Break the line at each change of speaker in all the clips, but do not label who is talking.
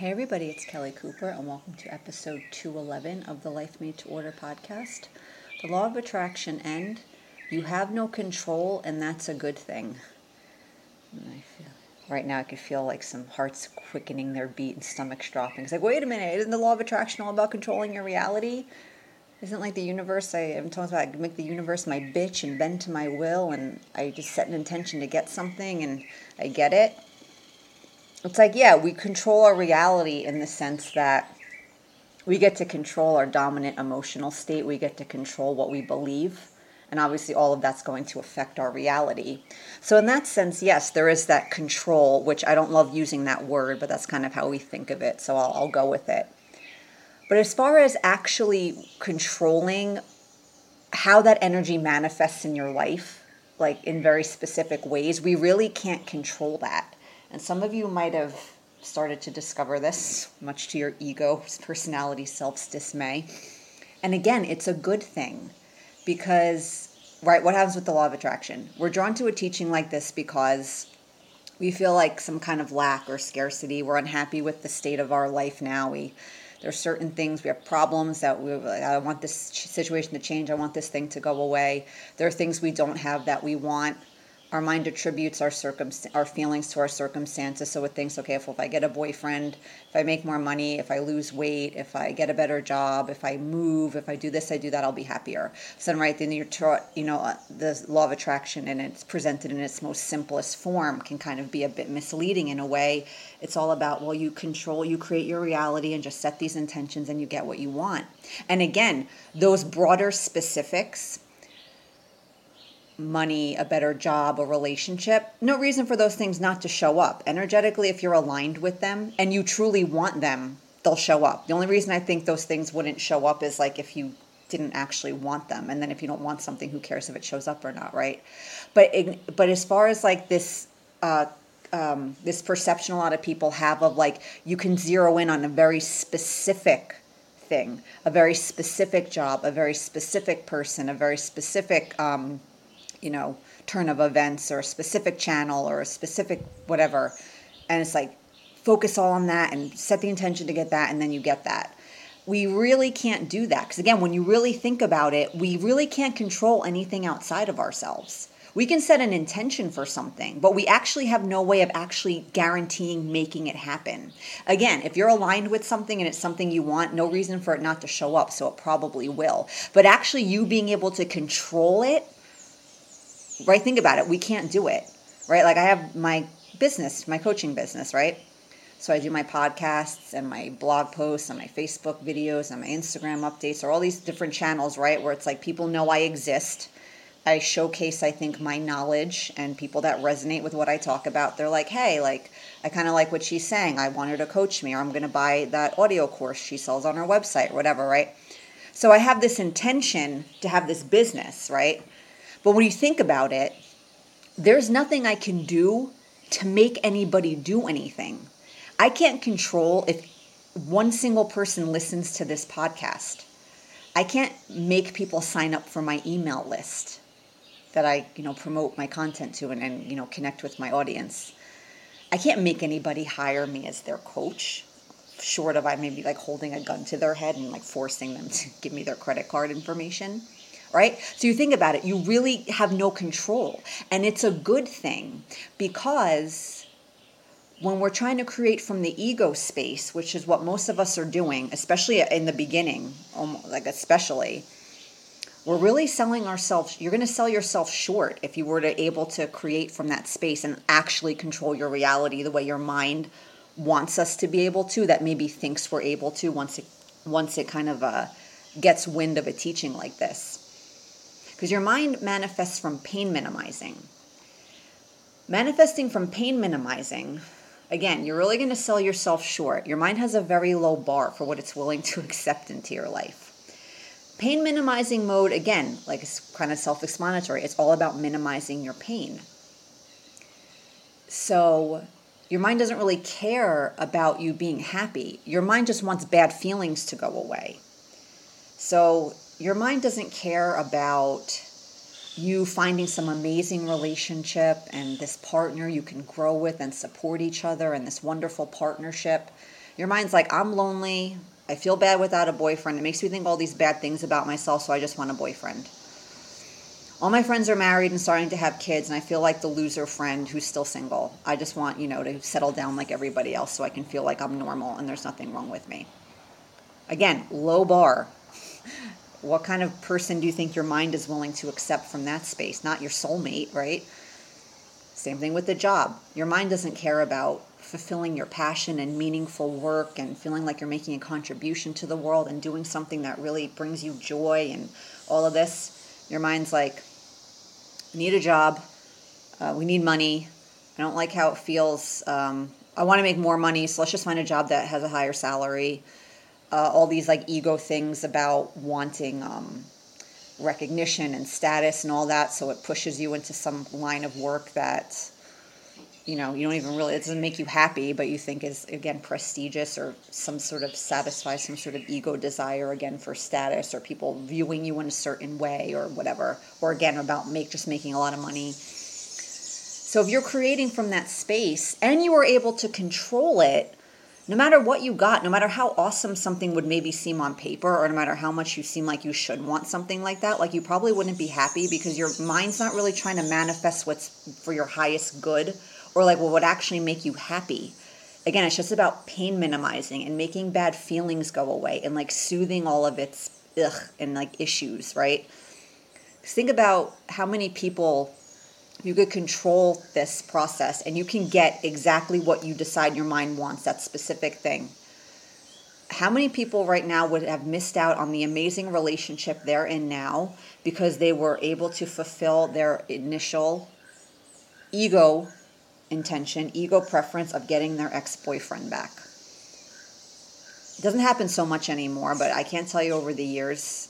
Hey, everybody, it's Kelly Cooper, and welcome to episode 211 of the Life Made to Order podcast. The law of attraction and you have no control, and that's a good thing. Feel right now I could feel like some hearts quickening their beat and stomachs dropping. It's like, wait a minute, isn't the law of attraction all about controlling your reality? Isn't like the universe? I am talking about I make the universe my bitch and bend to my will, and I just set an intention to get something, and I get it it's like, yeah, we control our reality in the sense that we get to control our dominant emotional state, we get to control what we believe. And obviously, all of that's going to affect our reality. So, in that sense, yes, there is that control, which I don't love using that word, but that's kind of how we think of it. So, I'll, I'll go with it. But as far as actually controlling how that energy manifests in your life, like in very specific ways, we really can't control that. And some of you might have started to discover this, much to your ego, personality, self's dismay. And again, it's a good thing because, right, what happens with the law of attraction? We're drawn to a teaching like this because we feel like some kind of lack or scarcity. We're unhappy with the state of our life now. We there's certain things we have problems that we I want this situation to change. I want this thing to go away. There are things we don't have that we want our mind attributes our our feelings to our circumstances. So it thinks, okay, if, if I get a boyfriend, if I make more money, if I lose weight, if I get a better job, if I move, if I do this, I do that, I'll be happier. So then, right then, you're taught, you know, uh, the law of attraction, and it's presented in its most simplest form, can kind of be a bit misleading in a way. It's all about, well, you control, you create your reality, and just set these intentions, and you get what you want. And again, those broader specifics money, a better job, a relationship, no reason for those things not to show up. Energetically, if you're aligned with them and you truly want them, they'll show up. The only reason I think those things wouldn't show up is like if you didn't actually want them and then if you don't want something who cares if it shows up or not right but but as far as like this uh, um, this perception a lot of people have of like you can zero in on a very specific thing a very specific job a very specific person a very specific um, you know, turn of events or a specific channel or a specific whatever. And it's like, focus all on that and set the intention to get that, and then you get that. We really can't do that. Because again, when you really think about it, we really can't control anything outside of ourselves. We can set an intention for something, but we actually have no way of actually guaranteeing making it happen. Again, if you're aligned with something and it's something you want, no reason for it not to show up, so it probably will. But actually, you being able to control it right? Think about it. We can't do it, right? Like I have my business, my coaching business, right? So I do my podcasts and my blog posts and my Facebook videos and my Instagram updates or all these different channels, right? Where it's like people know I exist. I showcase, I think, my knowledge and people that resonate with what I talk about. They're like, hey, like, I kind of like what she's saying. I want her to coach me, or I'm going to buy that audio course she sells on her website, or whatever, right? So I have this intention to have this business, right? But when you think about it, there's nothing I can do to make anybody do anything. I can't control if one single person listens to this podcast. I can't make people sign up for my email list that I, you know, promote my content to and, and you know, connect with my audience. I can't make anybody hire me as their coach, short of I maybe like holding a gun to their head and like forcing them to give me their credit card information right? So you think about it, you really have no control. And it's a good thing because when we're trying to create from the ego space, which is what most of us are doing, especially in the beginning, like especially, we're really selling ourselves you're going to sell yourself short if you were to able to create from that space and actually control your reality the way your mind wants us to be able to that maybe thinks we're able to once it once it kind of uh, gets wind of a teaching like this because your mind manifests from pain minimizing. Manifesting from pain minimizing, again, you're really going to sell yourself short. Your mind has a very low bar for what it's willing to accept into your life. Pain minimizing mode, again, like it's kind of self explanatory, it's all about minimizing your pain. So, your mind doesn't really care about you being happy. Your mind just wants bad feelings to go away. So, your mind doesn't care about you finding some amazing relationship and this partner you can grow with and support each other and this wonderful partnership. Your mind's like, I'm lonely. I feel bad without a boyfriend. It makes me think all these bad things about myself, so I just want a boyfriend. All my friends are married and starting to have kids, and I feel like the loser friend who's still single. I just want, you know, to settle down like everybody else so I can feel like I'm normal and there's nothing wrong with me. Again, low bar. What kind of person do you think your mind is willing to accept from that space? Not your soulmate, right? Same thing with the job. Your mind doesn't care about fulfilling your passion and meaningful work and feeling like you're making a contribution to the world and doing something that really brings you joy and all of this, your mind's like, need a job. Uh, we need money. I don't like how it feels. Um, I want to make more money, so let's just find a job that has a higher salary. Uh, all these like ego things about wanting um, recognition and status and all that, so it pushes you into some line of work that you know you don't even really it doesn't make you happy but you think is again prestigious or some sort of satisfy some sort of ego desire again for status or people viewing you in a certain way or whatever or again about make just making a lot of money. So if you're creating from that space and you are able to control it no matter what you got, no matter how awesome something would maybe seem on paper, or no matter how much you seem like you should want something like that, like you probably wouldn't be happy because your mind's not really trying to manifest what's for your highest good or like what would actually make you happy. Again, it's just about pain minimizing and making bad feelings go away and like soothing all of its ugh and like issues, right? Think about how many people you could control this process and you can get exactly what you decide your mind wants, that specific thing. How many people right now would have missed out on the amazing relationship they're in now because they were able to fulfill their initial ego intention, ego preference of getting their ex boyfriend back. It doesn't happen so much anymore, but I can't tell you over the years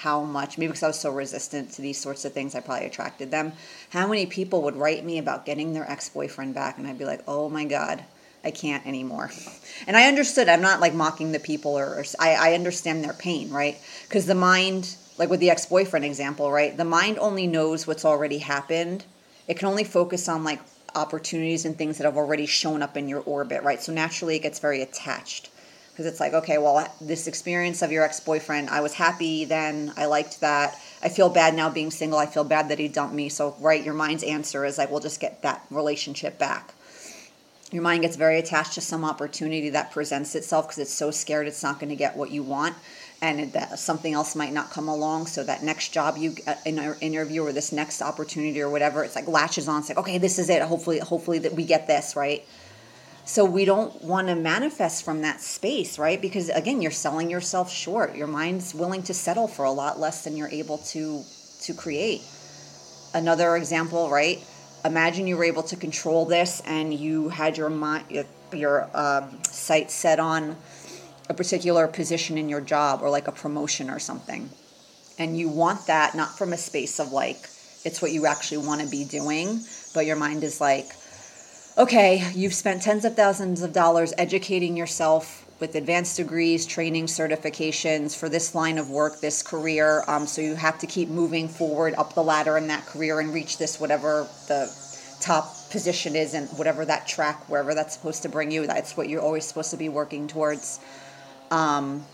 how much, maybe because I was so resistant to these sorts of things, I probably attracted them. How many people would write me about getting their ex boyfriend back, and I'd be like, oh my God, I can't anymore. And I understood, I'm not like mocking the people, or, or I, I understand their pain, right? Because the mind, like with the ex boyfriend example, right? The mind only knows what's already happened. It can only focus on like opportunities and things that have already shown up in your orbit, right? So naturally it gets very attached because it's like, okay, well, this experience of your ex boyfriend, I was happy then, I liked that. I feel bad now being single. I feel bad that he dumped me. So, right, your mind's answer is like, we'll just get that relationship back. Your mind gets very attached to some opportunity that presents itself because it's so scared it's not going to get what you want and that something else might not come along so that next job you uh, in an interview or this next opportunity or whatever it's like latches on it's like okay this is it hopefully hopefully that we get this right so we don't want to manifest from that space right? Because again you're selling yourself short. Your mind's willing to settle for a lot less than you're able to to create. Another example right? Imagine you were able to control this and you had your mind your, your um, sight set on a particular position in your job or like a promotion or something. And you want that not from a space of like, it's what you actually want to be doing, but your mind is like, okay, you've spent tens of thousands of dollars educating yourself with advanced degrees, training, certifications for this line of work, this career. Um, so you have to keep moving forward up the ladder in that career and reach this, whatever the top position is, and whatever that track, wherever that's supposed to bring you. That's what you're always supposed to be working towards. Um,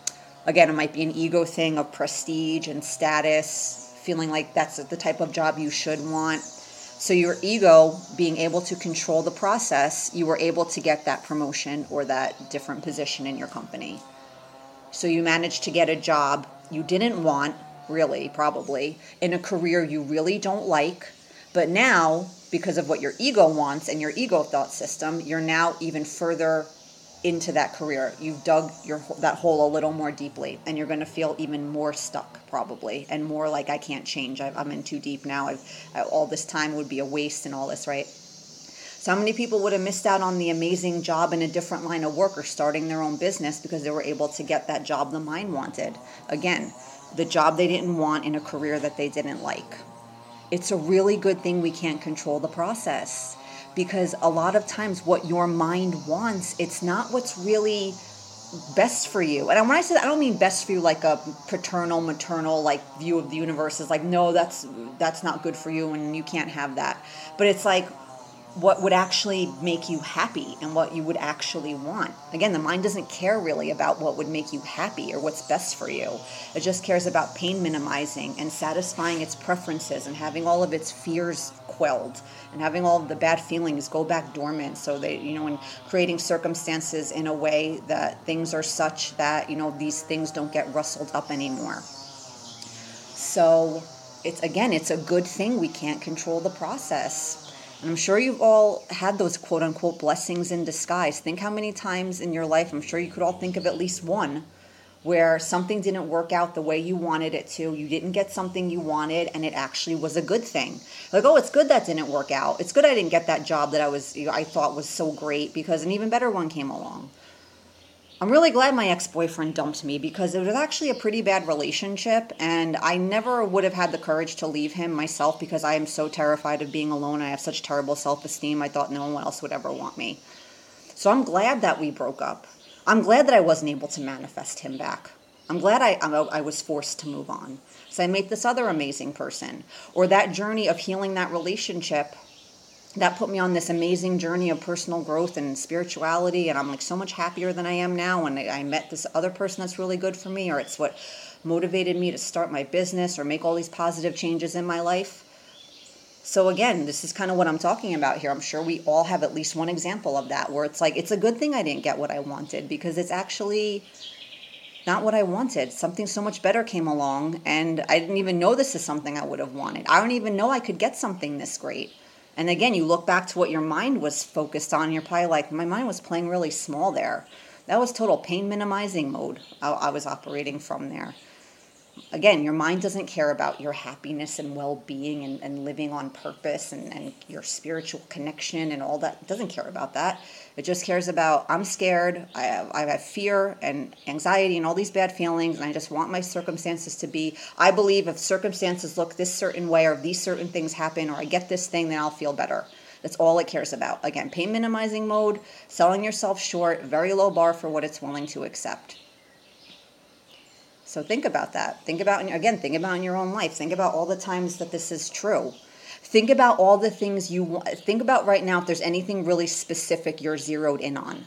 again, it might be an ego thing of prestige and status, feeling like that's the type of job you should want. So, your ego being able to control the process, you were able to get that promotion or that different position in your company. So, you managed to get a job you didn't want, really, probably, in a career you really don't like. But now, because of what your ego wants and your ego thought system, you're now even further into that career. You've dug your that hole a little more deeply, and you're going to feel even more stuck, probably, and more like I can't change. I, am in too deep now. I've, I, all this time would be a waste, and all this, right? So how many people would have missed out on the amazing job in a different line of work or starting their own business because they were able to get that job the mind wanted? Again, the job they didn't want in a career that they didn't like. It's a really good thing we can't control the process because a lot of times what your mind wants, it's not what's really best for you. And when I say I don't mean best for you like a paternal, maternal like view of the universe is like, no, that's that's not good for you and you can't have that. But it's like what would actually make you happy and what you would actually want. Again, the mind doesn't care really about what would make you happy or what's best for you. It just cares about pain minimizing and satisfying its preferences and having all of its fears quelled and having all of the bad feelings go back dormant so that you know and creating circumstances in a way that things are such that you know these things don't get rustled up anymore so it's again it's a good thing we can't control the process and I'm sure you've all had those quote unquote blessings in disguise. Think how many times in your life, I'm sure you could all think of at least one, where something didn't work out the way you wanted it to. You didn't get something you wanted, and it actually was a good thing. Like, oh, it's good that didn't work out. It's good I didn't get that job that I was I thought was so great because an even better one came along. I'm really glad my ex boyfriend dumped me because it was actually a pretty bad relationship, and I never would have had the courage to leave him myself because I am so terrified of being alone. I have such terrible self esteem. I thought no one else would ever want me. So I'm glad that we broke up. I'm glad that I wasn't able to manifest him back. I'm glad I, I was forced to move on. So I met this other amazing person. Or that journey of healing that relationship that put me on this amazing journey of personal growth and spirituality and i'm like so much happier than i am now when i met this other person that's really good for me or it's what motivated me to start my business or make all these positive changes in my life so again this is kind of what i'm talking about here i'm sure we all have at least one example of that where it's like it's a good thing i didn't get what i wanted because it's actually not what I wanted. Something so much better came along, and I didn't even know this is something I would have wanted. I don't even know I could get something this great. And again, you look back to what your mind was focused on, you're probably like, my mind was playing really small there. That was total pain minimizing mode I, I was operating from there again, your mind doesn't care about your happiness and well being and, and living on purpose and, and your spiritual connection and all that. It doesn't care about that. It just cares about I'm scared, I have, I have fear and anxiety and all these bad feelings, and I just want my circumstances to be. I believe if circumstances look this certain way or if these certain things happen or I get this thing, then I'll feel better. That's all it cares about. Again, pain minimizing mode, selling yourself short, very low bar for what it's willing to accept. So think about that. Think about, again, think about in your own life. Think about all the times that this is true. Think about all the things you want. Think about right now if there's anything really specific you're zeroed in on.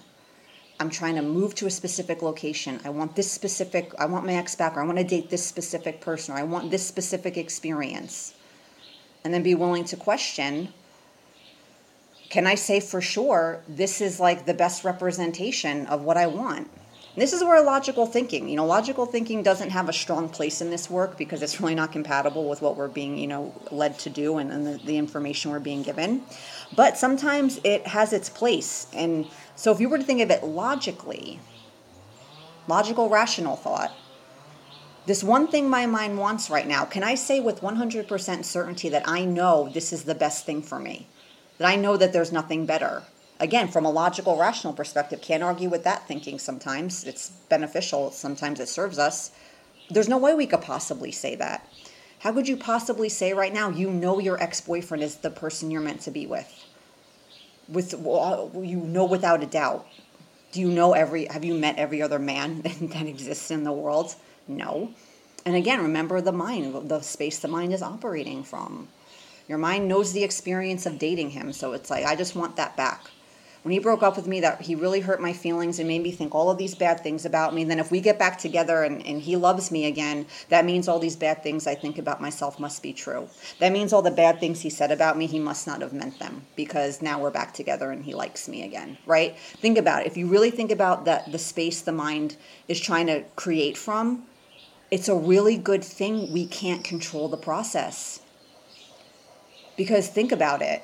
I'm trying to move to a specific location. I want this specific, I want my ex back, or I want to date this specific person, or I want this specific experience. And then be willing to question can I say for sure this is like the best representation of what I want? This is where logical thinking, you know, logical thinking doesn't have a strong place in this work because it's really not compatible with what we're being, you know, led to do and, and the, the information we're being given. But sometimes it has its place. And so if you were to think of it logically, logical, rational thought, this one thing my mind wants right now, can I say with 100% certainty that I know this is the best thing for me? That I know that there's nothing better? Again, from a logical, rational perspective, can't argue with that thinking sometimes. It's beneficial, sometimes it serves us. There's no way we could possibly say that. How could you possibly say right now you know your ex boyfriend is the person you're meant to be with? With you know without a doubt. Do you know every? Have you met every other man that exists in the world? No. And again, remember the mind, the space the mind is operating from. Your mind knows the experience of dating him, so it's like I just want that back when he broke up with me that he really hurt my feelings and made me think all of these bad things about me. Then if we get back together and, and he loves me again that means all these bad things i think about myself must be true. That means all the bad things he said about me he must not have meant them because now we're back together and he likes me again right? Think about it. If you really think about that the space the mind is trying to create from it's a really good thing we can't control the process. Because think about it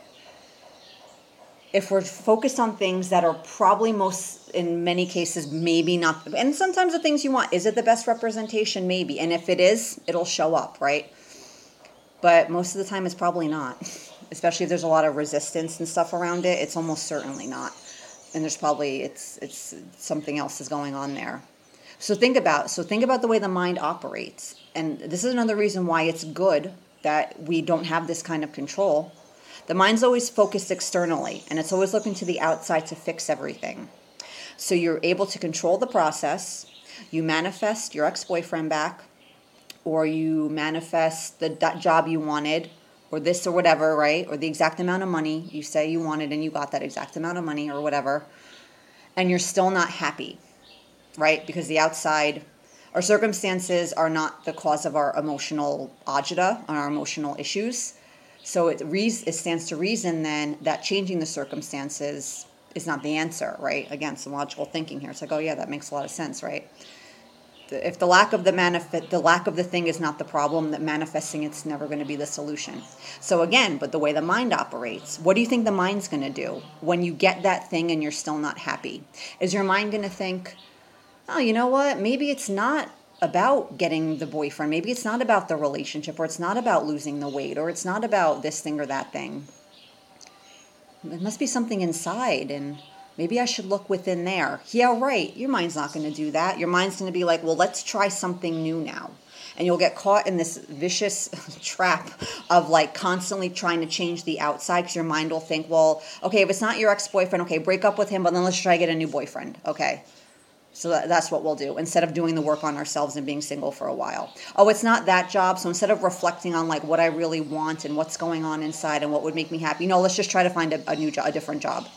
if we're focused on things that are probably most in many cases maybe not and sometimes the things you want is it the best representation? Maybe and if it is it'll show up right? But most of the time it's probably not especially if there's a lot of resistance and stuff around it it's almost certainly not. And there's probably it's it's something else is going on there. So think about so think about the way the mind operates. And this is another reason why it's good that we don't have this kind of control the mind's always focused externally and it's always looking to the outside to fix everything. So you're able to control the process. You manifest your ex boyfriend back, or you manifest the job you wanted, or this or whatever, right? Or the exact amount of money you say you wanted and you got that exact amount of money or whatever, and you're still not happy, right? Because the outside, our circumstances are not the cause of our emotional agita, our emotional issues. So it, it stands to reason then that changing the circumstances is not the answer, right? Again, some logical thinking here. It's like, oh yeah, that makes a lot of sense, right? if the lack of the manifest the lack of the thing is not the problem that manifesting it's never going to be the solution so again but the way the mind operates what do you think the mind's going to do when you get that thing and you're still not happy is your mind going to think oh you know what maybe it's not about getting the boyfriend maybe it's not about the relationship or it's not about losing the weight or it's not about this thing or that thing it must be something inside and Maybe I should look within there. Yeah, right. Your mind's not going to do that. Your mind's going to be like, well, let's try something new now. And you'll get caught in this vicious trap of like constantly trying to change the outside because your mind will think, well, okay, if it's not your ex boyfriend, okay, break up with him, but then let's try to get a new boyfriend. Okay. So that's what we'll do instead of doing the work on ourselves and being single for a while. Oh, it's not that job. So instead of reflecting on like what I really want and what's going on inside and what would make me happy, no, let's just try to find a, a new job, a different job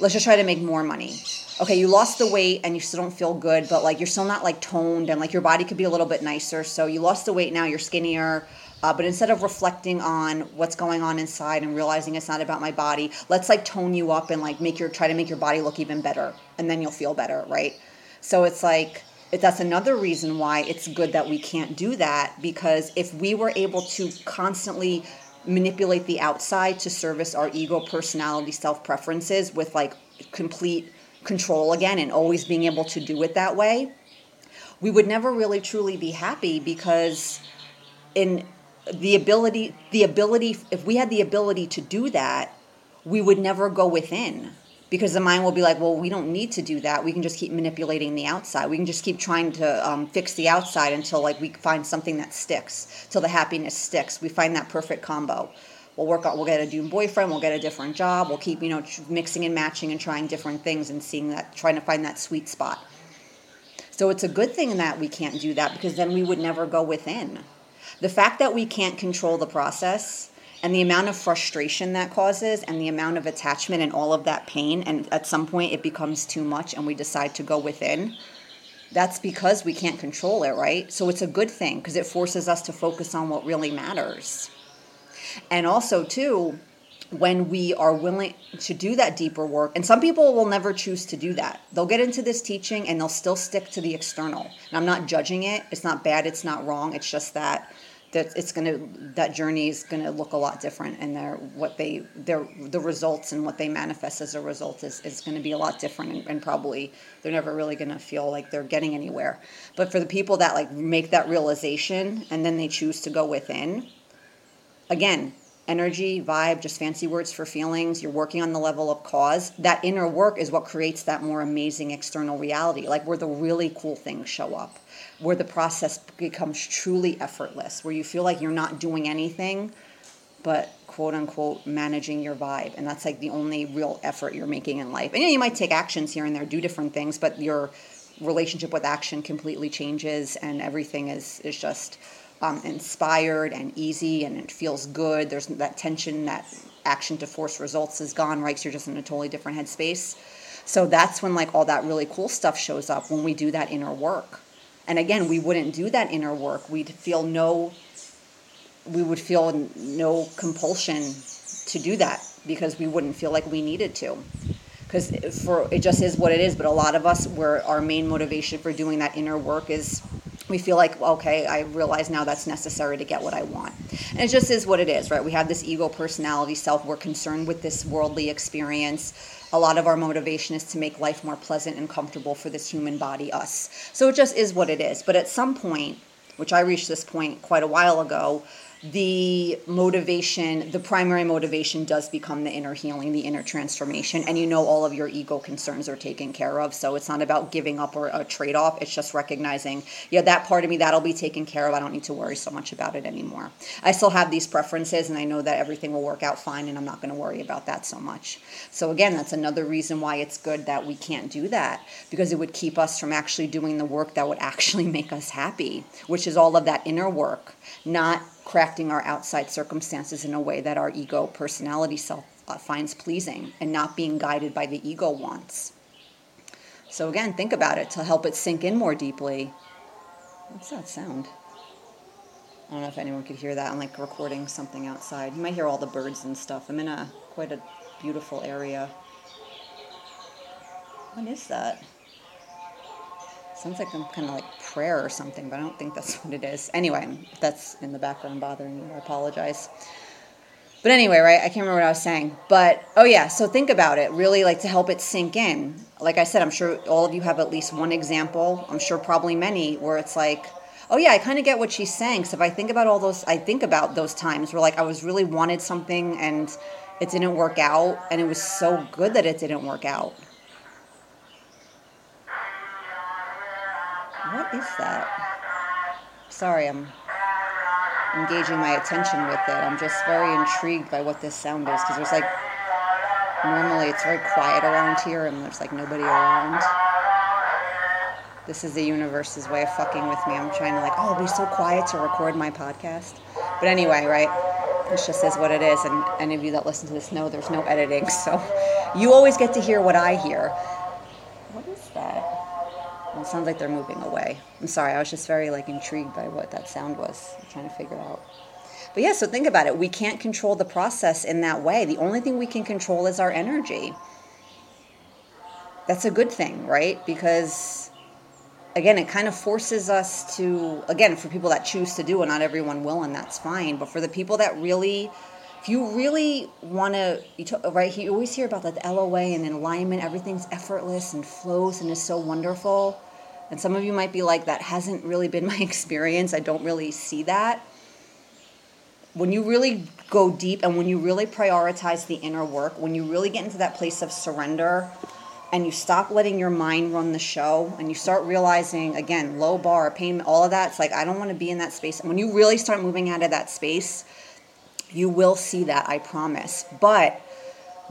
let's just try to make more money. Okay, you lost the weight and you still don't feel good, but like you're still not like toned and like your body could be a little bit nicer. So you lost the weight now, you're skinnier. Uh, but instead of reflecting on what's going on inside and realizing it's not about my body, let's like tone you up and like make your try to make your body look even better, and then you'll feel better, right? So it's like that's another reason why it's good that we can't do that because if we were able to constantly manipulate the outside to service our ego, personality, self preferences with like complete control again and always being able to do it that way, we would never really truly be happy because in the ability the ability if we had the ability to do that, we would never go within because the mind will be like, well, we don't need to do that. We can just keep manipulating the outside. We can just keep trying to um, fix the outside until like we find something that sticks, till the happiness sticks. We find that perfect combo. We'll work out. We'll get a new boyfriend. We'll get a different job. We'll keep you know mixing and matching and trying different things and seeing that, trying to find that sweet spot. So it's a good thing that we can't do that because then we would never go within. The fact that we can't control the process and the amount of frustration that causes and the amount of attachment and all of that pain and at some point it becomes too much and we decide to go within that's because we can't control it right? So it's a good thing because it forces us to focus on what really matters. And also too when we are willing to do that deeper work. And some people will never choose to do that. They'll get into this teaching and they'll still stick to the external. And i'm not judging it. It's not bad. It's not wrong. It's just that that it's going to that journey is going to look a lot different and their what they their the results and what they manifest as a result is, is going to be a lot different and, and probably they're never really going to feel like they're getting anywhere. But for the people that like make that realization and then they choose to go within again energy, vibe, just fancy words for feelings. You're working on the level of cause. That inner work is what creates that more amazing external reality, like where the really cool things show up where the process becomes truly effortless, where you feel like you're not doing anything but quote unquote managing your vibe. And that's like the only real effort you're making in life. And you, know, you might take actions here and there, do different things, but your relationship with action completely changes and everything is, is just um, inspired and easy and it feels good. There's that tension, that action to force results is gone, right? So you're just in a totally different headspace. So that's when like all that really cool stuff shows up when we do that inner work. And again, we wouldn't do that inner work. We'd feel no, we would feel no compulsion to do that because we wouldn't feel like we needed to. Because for it just is what it is. But a lot of us, where our main motivation for doing that inner work is we feel like okay i realize now that's necessary to get what i want and it just is what it is right we have this ego personality self we're concerned with this worldly experience a lot of our motivation is to make life more pleasant and comfortable for this human body, us. So it just is what it is. But at some point, which I reached this point quite a while ago, the motivation, the primary motivation does become the inner healing, the inner transformation, and you know all of your ego concerns are taken care of. So it's not about giving up or a trade off. It's just recognizing, yeah, that part of me that'll be taken care of. I don't need to worry so much about it anymore. I still have these preferences, and I know that everything will work out fine, and I'm not going to worry about that so much. So again, that's another reason why it's good that we can't do that because it would keep us from actually doing the work that would actually make us happy, which is all of that inner work, not crafting our outside circumstances in a way that our ego personality self uh, finds pleasing and not being guided by the ego wants. So, again, think about it to help it sink in more deeply. What's that sound? I don't know if anyone could hear that. I'm like recording something outside. You might hear all the birds and stuff. I'm in a quite a beautiful area. What is that? Sounds like I'm kind of like prayer or something, but I don't think that's what it is. Anyway, if that's in the background bothering you, I apologize. But anyway, right? I can't remember what I was saying. But oh yeah, so think about it. Really like to help it sink in. Like I said, I'm sure all of you have at least one example. I'm sure probably many where it's like, oh yeah, I kind of get what she's saying. So if I think about all those, I think about those times where like I was really wanted something and it didn't work out, and it was so good that it didn't work out. Is that? Sorry, I'm engaging my attention with it. I'm just very intrigued by what this sound is because there's like normally it's very quiet around here and there's like nobody around. This is the universe's way of fucking with me. I'm trying to like, oh, be so quiet to record my podcast. But anyway, right? It just is what it is. And any of you that listen to this know there's no editing. So you always get to hear what I hear. What is that? Well, it sounds like they're moving away. I'm sorry. I was just very like intrigued by what that sound was. I'm trying to figure out. But yeah, so think about it. We can't control the process in that way. The only thing we can control is our energy. That's a good thing, right? Because again, it kind of forces us to, again, for people that choose to do it, not everyone will, and that's fine. But for the people that really, if you really want to, you talk, right, you always hear about that the LOA and alignment, everything's effortless and flows and is so wonderful. And some of you might be like, that hasn't really been my experience. I don't really see that. When you really go deep and when you really prioritize the inner work, when you really get into that place of surrender, and you stop letting your mind run the show and you start realizing again low bar pain all of that it's like i don't want to be in that space and when you really start moving out of that space you will see that i promise but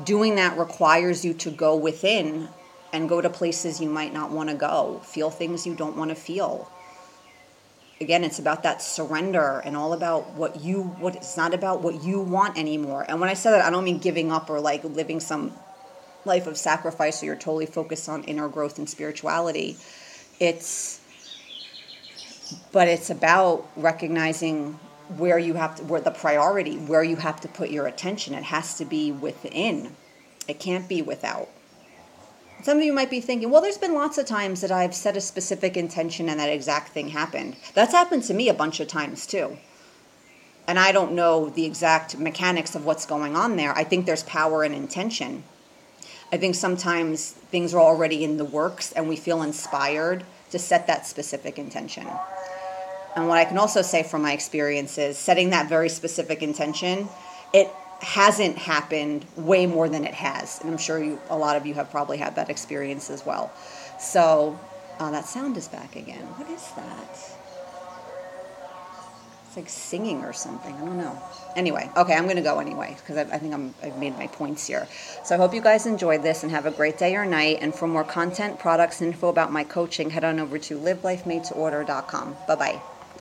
doing that requires you to go within and go to places you might not want to go feel things you don't want to feel again it's about that surrender and all about what you what it's not about what you want anymore and when i say that i don't mean giving up or like living some life of sacrifice or you're totally focused on inner growth and spirituality. It's but it's about recognizing where you have to where the priority, where you have to put your attention. It has to be within. It can't be without. Some of you might be thinking, well, there's been lots of times that I've set a specific intention and that exact thing happened. That's happened to me a bunch of times too. And I don't know the exact mechanics of what's going on there. I think there's power in intention. I think sometimes things are already in the works and we feel inspired to set that specific intention. And what I can also say from my experience is setting that very specific intention, it hasn't happened way more than it has. And I'm sure you, a lot of you have probably had that experience as well. So uh, that sound is back again. What is that? It's like singing or something. I don't know. Anyway, okay, I'm going to go anyway because I, I, think I'm, I've made my points here. So I hope you guys enjoyed this and have a great day or night. And for more content, products, info about my coaching, head on over to livelifemadetoorder.com. Bye bye.